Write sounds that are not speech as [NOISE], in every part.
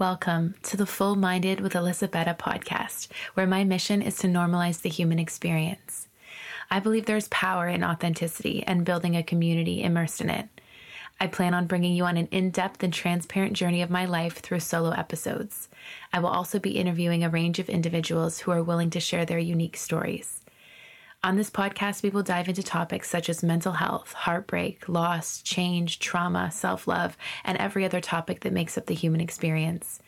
Welcome to the Full Minded with Elisabetta podcast, where my mission is to normalize the human experience. I believe there's power in authenticity and building a community immersed in it. I plan on bringing you on an in depth and transparent journey of my life through solo episodes. I will also be interviewing a range of individuals who are willing to share their unique stories. On this podcast, we will dive into topics such as mental health, heartbreak, loss, change, trauma, self love, and every other topic that makes up the human experience.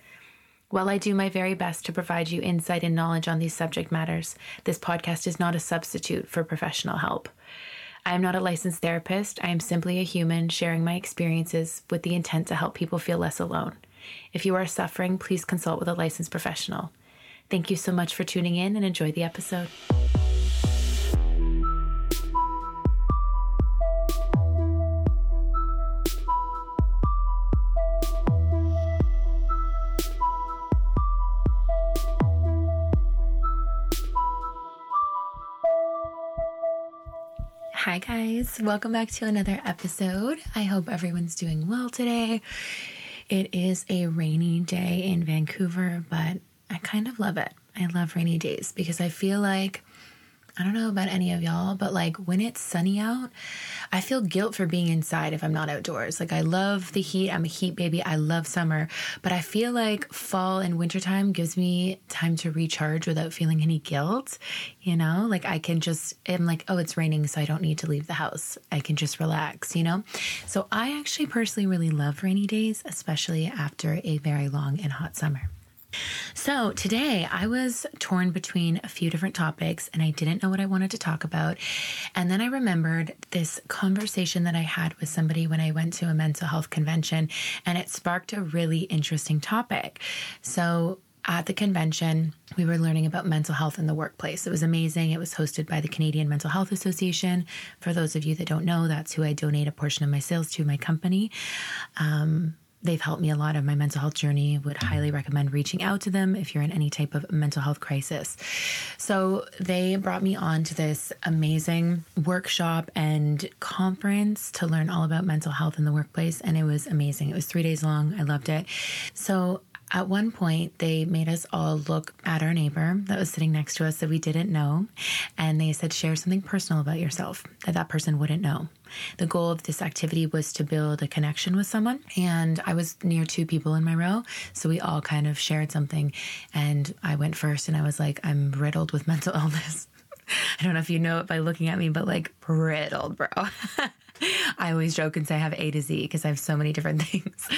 While I do my very best to provide you insight and knowledge on these subject matters, this podcast is not a substitute for professional help. I am not a licensed therapist. I am simply a human sharing my experiences with the intent to help people feel less alone. If you are suffering, please consult with a licensed professional. Thank you so much for tuning in and enjoy the episode. Hi, guys. Welcome back to another episode. I hope everyone's doing well today. It is a rainy day in Vancouver, but I kind of love it. I love rainy days because I feel like I don't know about any of y'all, but like when it's sunny out, I feel guilt for being inside if I'm not outdoors. Like I love the heat. I'm a heat baby. I love summer, but I feel like fall and wintertime gives me time to recharge without feeling any guilt. You know, like I can just, I'm like, oh, it's raining, so I don't need to leave the house. I can just relax, you know? So I actually personally really love rainy days, especially after a very long and hot summer. So, today I was torn between a few different topics and I didn't know what I wanted to talk about. And then I remembered this conversation that I had with somebody when I went to a mental health convention and it sparked a really interesting topic. So, at the convention, we were learning about mental health in the workplace. It was amazing. It was hosted by the Canadian Mental Health Association. For those of you that don't know, that's who I donate a portion of my sales to, my company. Um, They've helped me a lot of my mental health journey. Would highly recommend reaching out to them if you're in any type of mental health crisis. So they brought me on to this amazing workshop and conference to learn all about mental health in the workplace. And it was amazing. It was three days long. I loved it. So at one point, they made us all look at our neighbor that was sitting next to us that we didn't know. And they said, share something personal about yourself that that person wouldn't know. The goal of this activity was to build a connection with someone. And I was near two people in my row. So we all kind of shared something. And I went first and I was like, I'm riddled with [LAUGHS] mental illness. I don't know if you know it by looking at me, but like riddled, bro. [LAUGHS] I always joke and say I have A to Z because I have so many different [LAUGHS] things.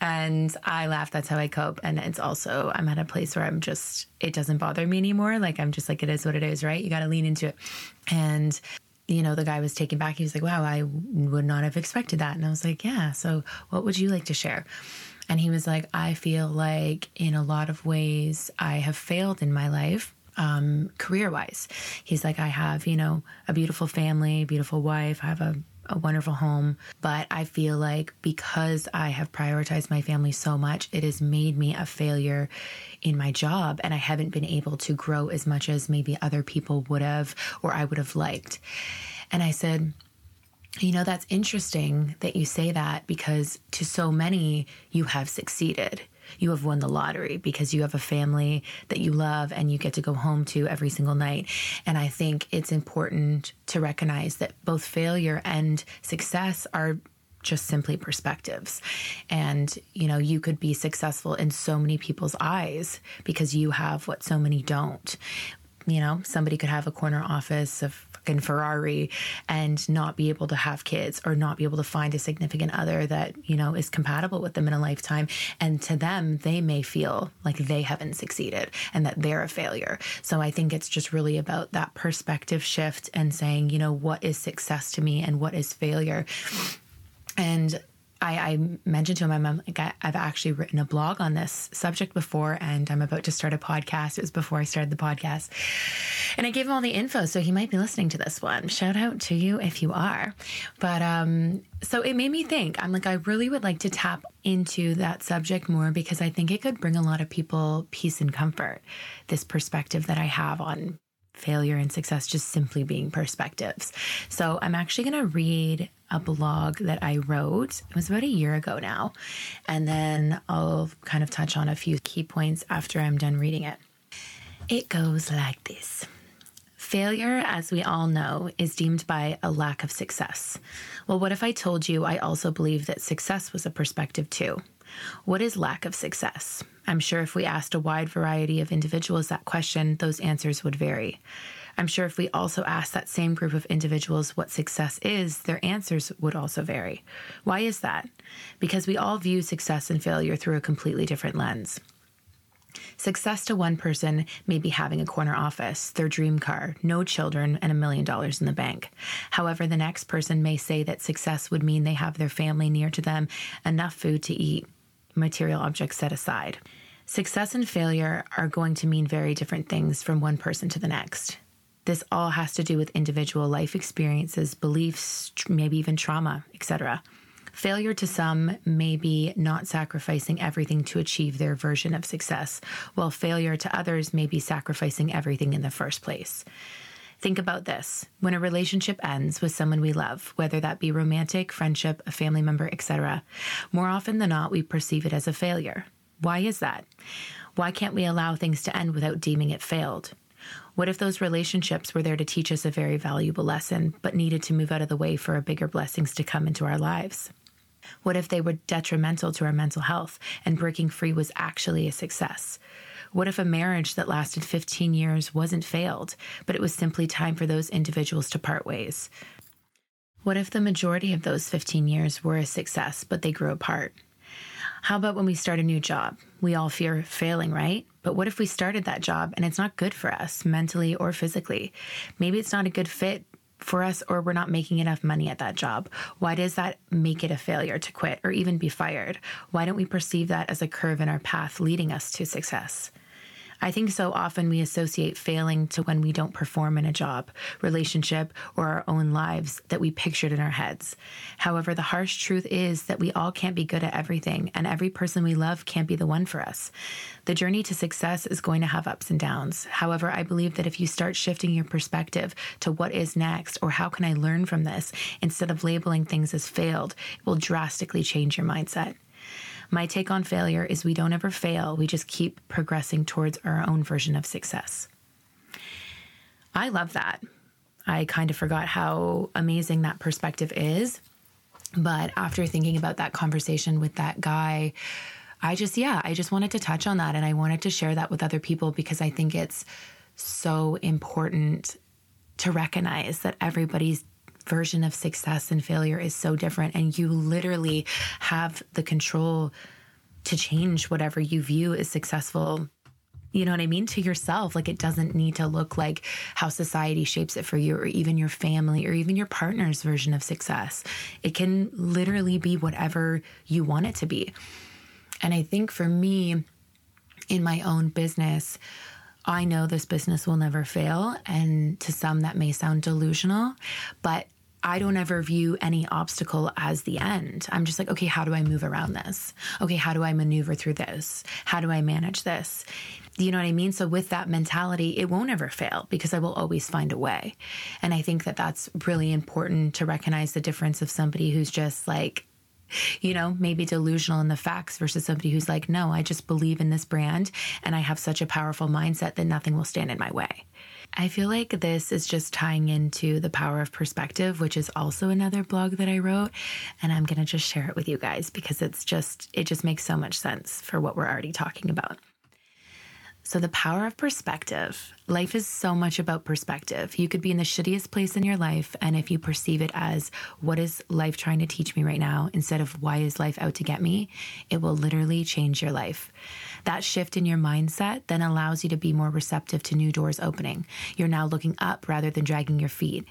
and I laugh. That's how I cope. And it's also, I'm at a place where I'm just, it doesn't bother me anymore. Like, I'm just like, it is what it is, right? You got to lean into it. And you know, the guy was taken back. He was like, wow, I would not have expected that. And I was like, yeah. So what would you like to share? And he was like, I feel like in a lot of ways I have failed in my life. Um, career wise, he's like, I have, you know, a beautiful family, beautiful wife. I have a a wonderful home, but I feel like because I have prioritized my family so much, it has made me a failure in my job and I haven't been able to grow as much as maybe other people would have or I would have liked. And I said, you know, that's interesting that you say that because to so many, you have succeeded you have won the lottery because you have a family that you love and you get to go home to every single night. And I think it's important to recognize that both failure and success are just simply perspectives. And, you know, you could be successful in so many people's eyes because you have what so many don't. You know, somebody could have a corner office of fucking Ferrari and not be able to have kids or not be able to find a significant other that, you know, is compatible with them in a lifetime. And to them, they may feel like they haven't succeeded and that they're a failure. So I think it's just really about that perspective shift and saying, you know, what is success to me and what is failure? And I, I, mentioned to my mom, like I, have actually written a blog on this subject before, and I'm about to start a podcast. It was before I started the podcast, and I gave him all the info, so he might be listening to this one. Shout out to you if you are. But um, so it made me think. I'm like, I really would like to tap into that subject more because I think it could bring a lot of people peace and comfort. This perspective that I have on failure and success just simply being perspectives. So I'm actually going to read a blog that I wrote. It was about a year ago now. And then I'll kind of touch on a few key points after I'm done reading it. It goes like this. Failure, as we all know, is deemed by a lack of success. Well, what if I told you I also believe that success was a perspective too? What is lack of success? I'm sure if we asked a wide variety of individuals that question, those answers would vary. I'm sure if we also asked that same group of individuals what success is, their answers would also vary. Why is that? Because we all view success and failure through a completely different lens. Success to one person may be having a corner office, their dream car, no children, and a million dollars in the bank. However, the next person may say that success would mean they have their family near to them, enough food to eat, material objects set aside. Success and failure are going to mean very different things from one person to the next. This all has to do with individual life experiences, beliefs, maybe even trauma, etc. Failure to some may be not sacrificing everything to achieve their version of success, while failure to others may be sacrificing everything in the first place. Think about this. When a relationship ends with someone we love, whether that be romantic, friendship, a family member, etc., more often than not, we perceive it as a failure. Why is that? Why can't we allow things to end without deeming it failed? What if those relationships were there to teach us a very valuable lesson, but needed to move out of the way for bigger blessings to come into our lives? What if they were detrimental to our mental health and breaking free was actually a success? What if a marriage that lasted 15 years wasn't failed, but it was simply time for those individuals to part ways? What if the majority of those 15 years were a success, but they grew apart? How about when we start a new job? We all fear failing, right? But what if we started that job and it's not good for us mentally or physically? Maybe it's not a good fit for us or we're not making enough money at that job? Why does that make it a failure to quit or even be fired? Why don't we perceive that as a curve in our path leading us to success? I think so often we associate failing to when we don't perform in a job, relationship, or our own lives that we pictured in our heads. However, the harsh truth is that we all can't be good at everything, and every person we love can't be the one for us. The journey to success is going to have ups and downs. However, I believe that if you start shifting your perspective to what is next or how can I learn from this instead of labeling things as failed, it will drastically change your mindset. My take on failure is we don't ever fail, we just keep progressing towards our own version of success. I love that. I kind of forgot how amazing that perspective is. But after thinking about that conversation with that guy, I just, yeah, I just wanted to touch on that and I wanted to share that with other people because I think it's so important to recognize that everybody's version of success and failure is so different. And you literally have the control to change whatever you view as successful. You know what I mean? To yourself. Like it doesn't need to look like how society shapes it for you, or even your family, or even your partner's version of success. It can literally be whatever you want it to be. And I think for me, in my own business, I know this business will never fail. And to some, that may sound delusional, but I don't ever view any obstacle as the end. I'm just like, okay, how do I move around this? Okay, how do I maneuver through this? How do I manage this? You know what I mean? So, with that mentality, it won't ever fail because I will always find a way. And I think that that's really important to recognize the difference of somebody who's just like, you know, maybe delusional in the facts versus somebody who's like, no, I just believe in this brand and I have such a powerful mindset that nothing will stand in my way. I feel like this is just tying into the power of perspective, which is also another blog that I wrote. And I'm going to just share it with you guys because it's just, it just makes so much sense for what we're already talking about. So, the power of perspective. Life is so much about perspective. You could be in the shittiest place in your life, and if you perceive it as what is life trying to teach me right now, instead of why is life out to get me, it will literally change your life. That shift in your mindset then allows you to be more receptive to new doors opening. You're now looking up rather than dragging your feet.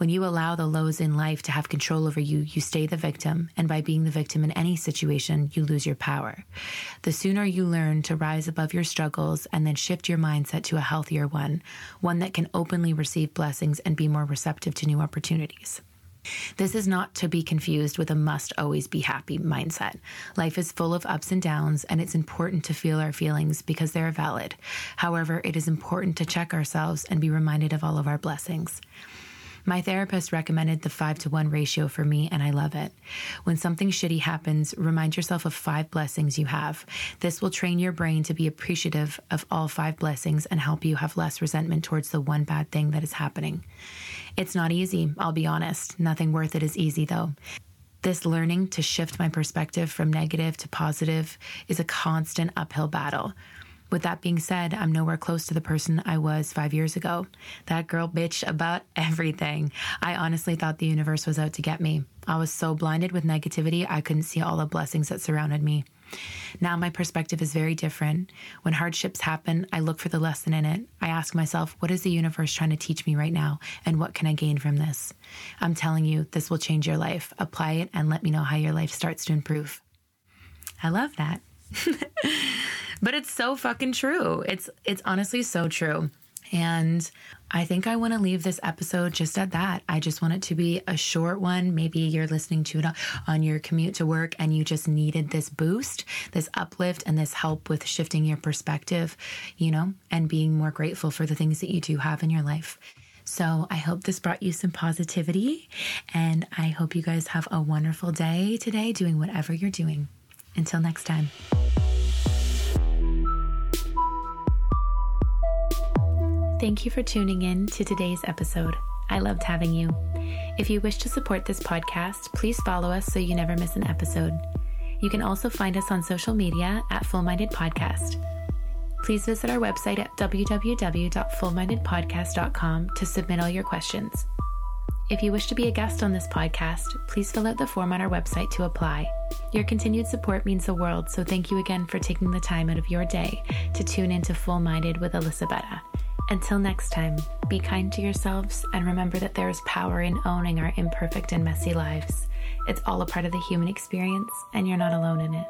When you allow the lows in life to have control over you, you stay the victim. And by being the victim in any situation, you lose your power. The sooner you learn to rise above your struggles and then shift your mindset to a healthier one, one that can openly receive blessings and be more receptive to new opportunities. This is not to be confused with a must always be happy mindset. Life is full of ups and downs, and it's important to feel our feelings because they are valid. However, it is important to check ourselves and be reminded of all of our blessings. My therapist recommended the five to one ratio for me, and I love it. When something shitty happens, remind yourself of five blessings you have. This will train your brain to be appreciative of all five blessings and help you have less resentment towards the one bad thing that is happening. It's not easy, I'll be honest. Nothing worth it is easy, though. This learning to shift my perspective from negative to positive is a constant uphill battle. With that being said, I'm nowhere close to the person I was five years ago. That girl bitched about [LAUGHS] everything. I honestly thought the universe was out to get me. I was so blinded with negativity, I couldn't see all the blessings that surrounded me. Now my perspective is very different. When hardships happen, I look for the lesson in it. I ask myself, what is the universe trying to teach me right now? And what can I gain from this? I'm telling you, this will change your life. Apply it and let me know how your life starts to improve. I love that. [LAUGHS] but it's so fucking true. It's it's honestly so true. And I think I want to leave this episode just at that. I just want it to be a short one. Maybe you're listening to it on your commute to work and you just needed this boost, this uplift, and this help with shifting your perspective, you know, and being more grateful for the things that you do have in your life. So I hope this brought you some positivity, and I hope you guys have a wonderful day today doing whatever you're doing. Until next time. Thank you for tuning in to today's episode. I loved having you. If you wish to support this podcast, please follow us so you never miss an episode. You can also find us on social media at Full Minded Podcast. Please visit our website at www.fullmindedpodcast.com to submit all your questions. If you wish to be a guest on this podcast, please fill out the form on our website to apply. Your continued support means the world, so thank you again for taking the time out of your day to tune into Full Minded with Elisabetta. Until next time, be kind to yourselves and remember that there is power in owning our imperfect and messy lives. It's all a part of the human experience, and you're not alone in it.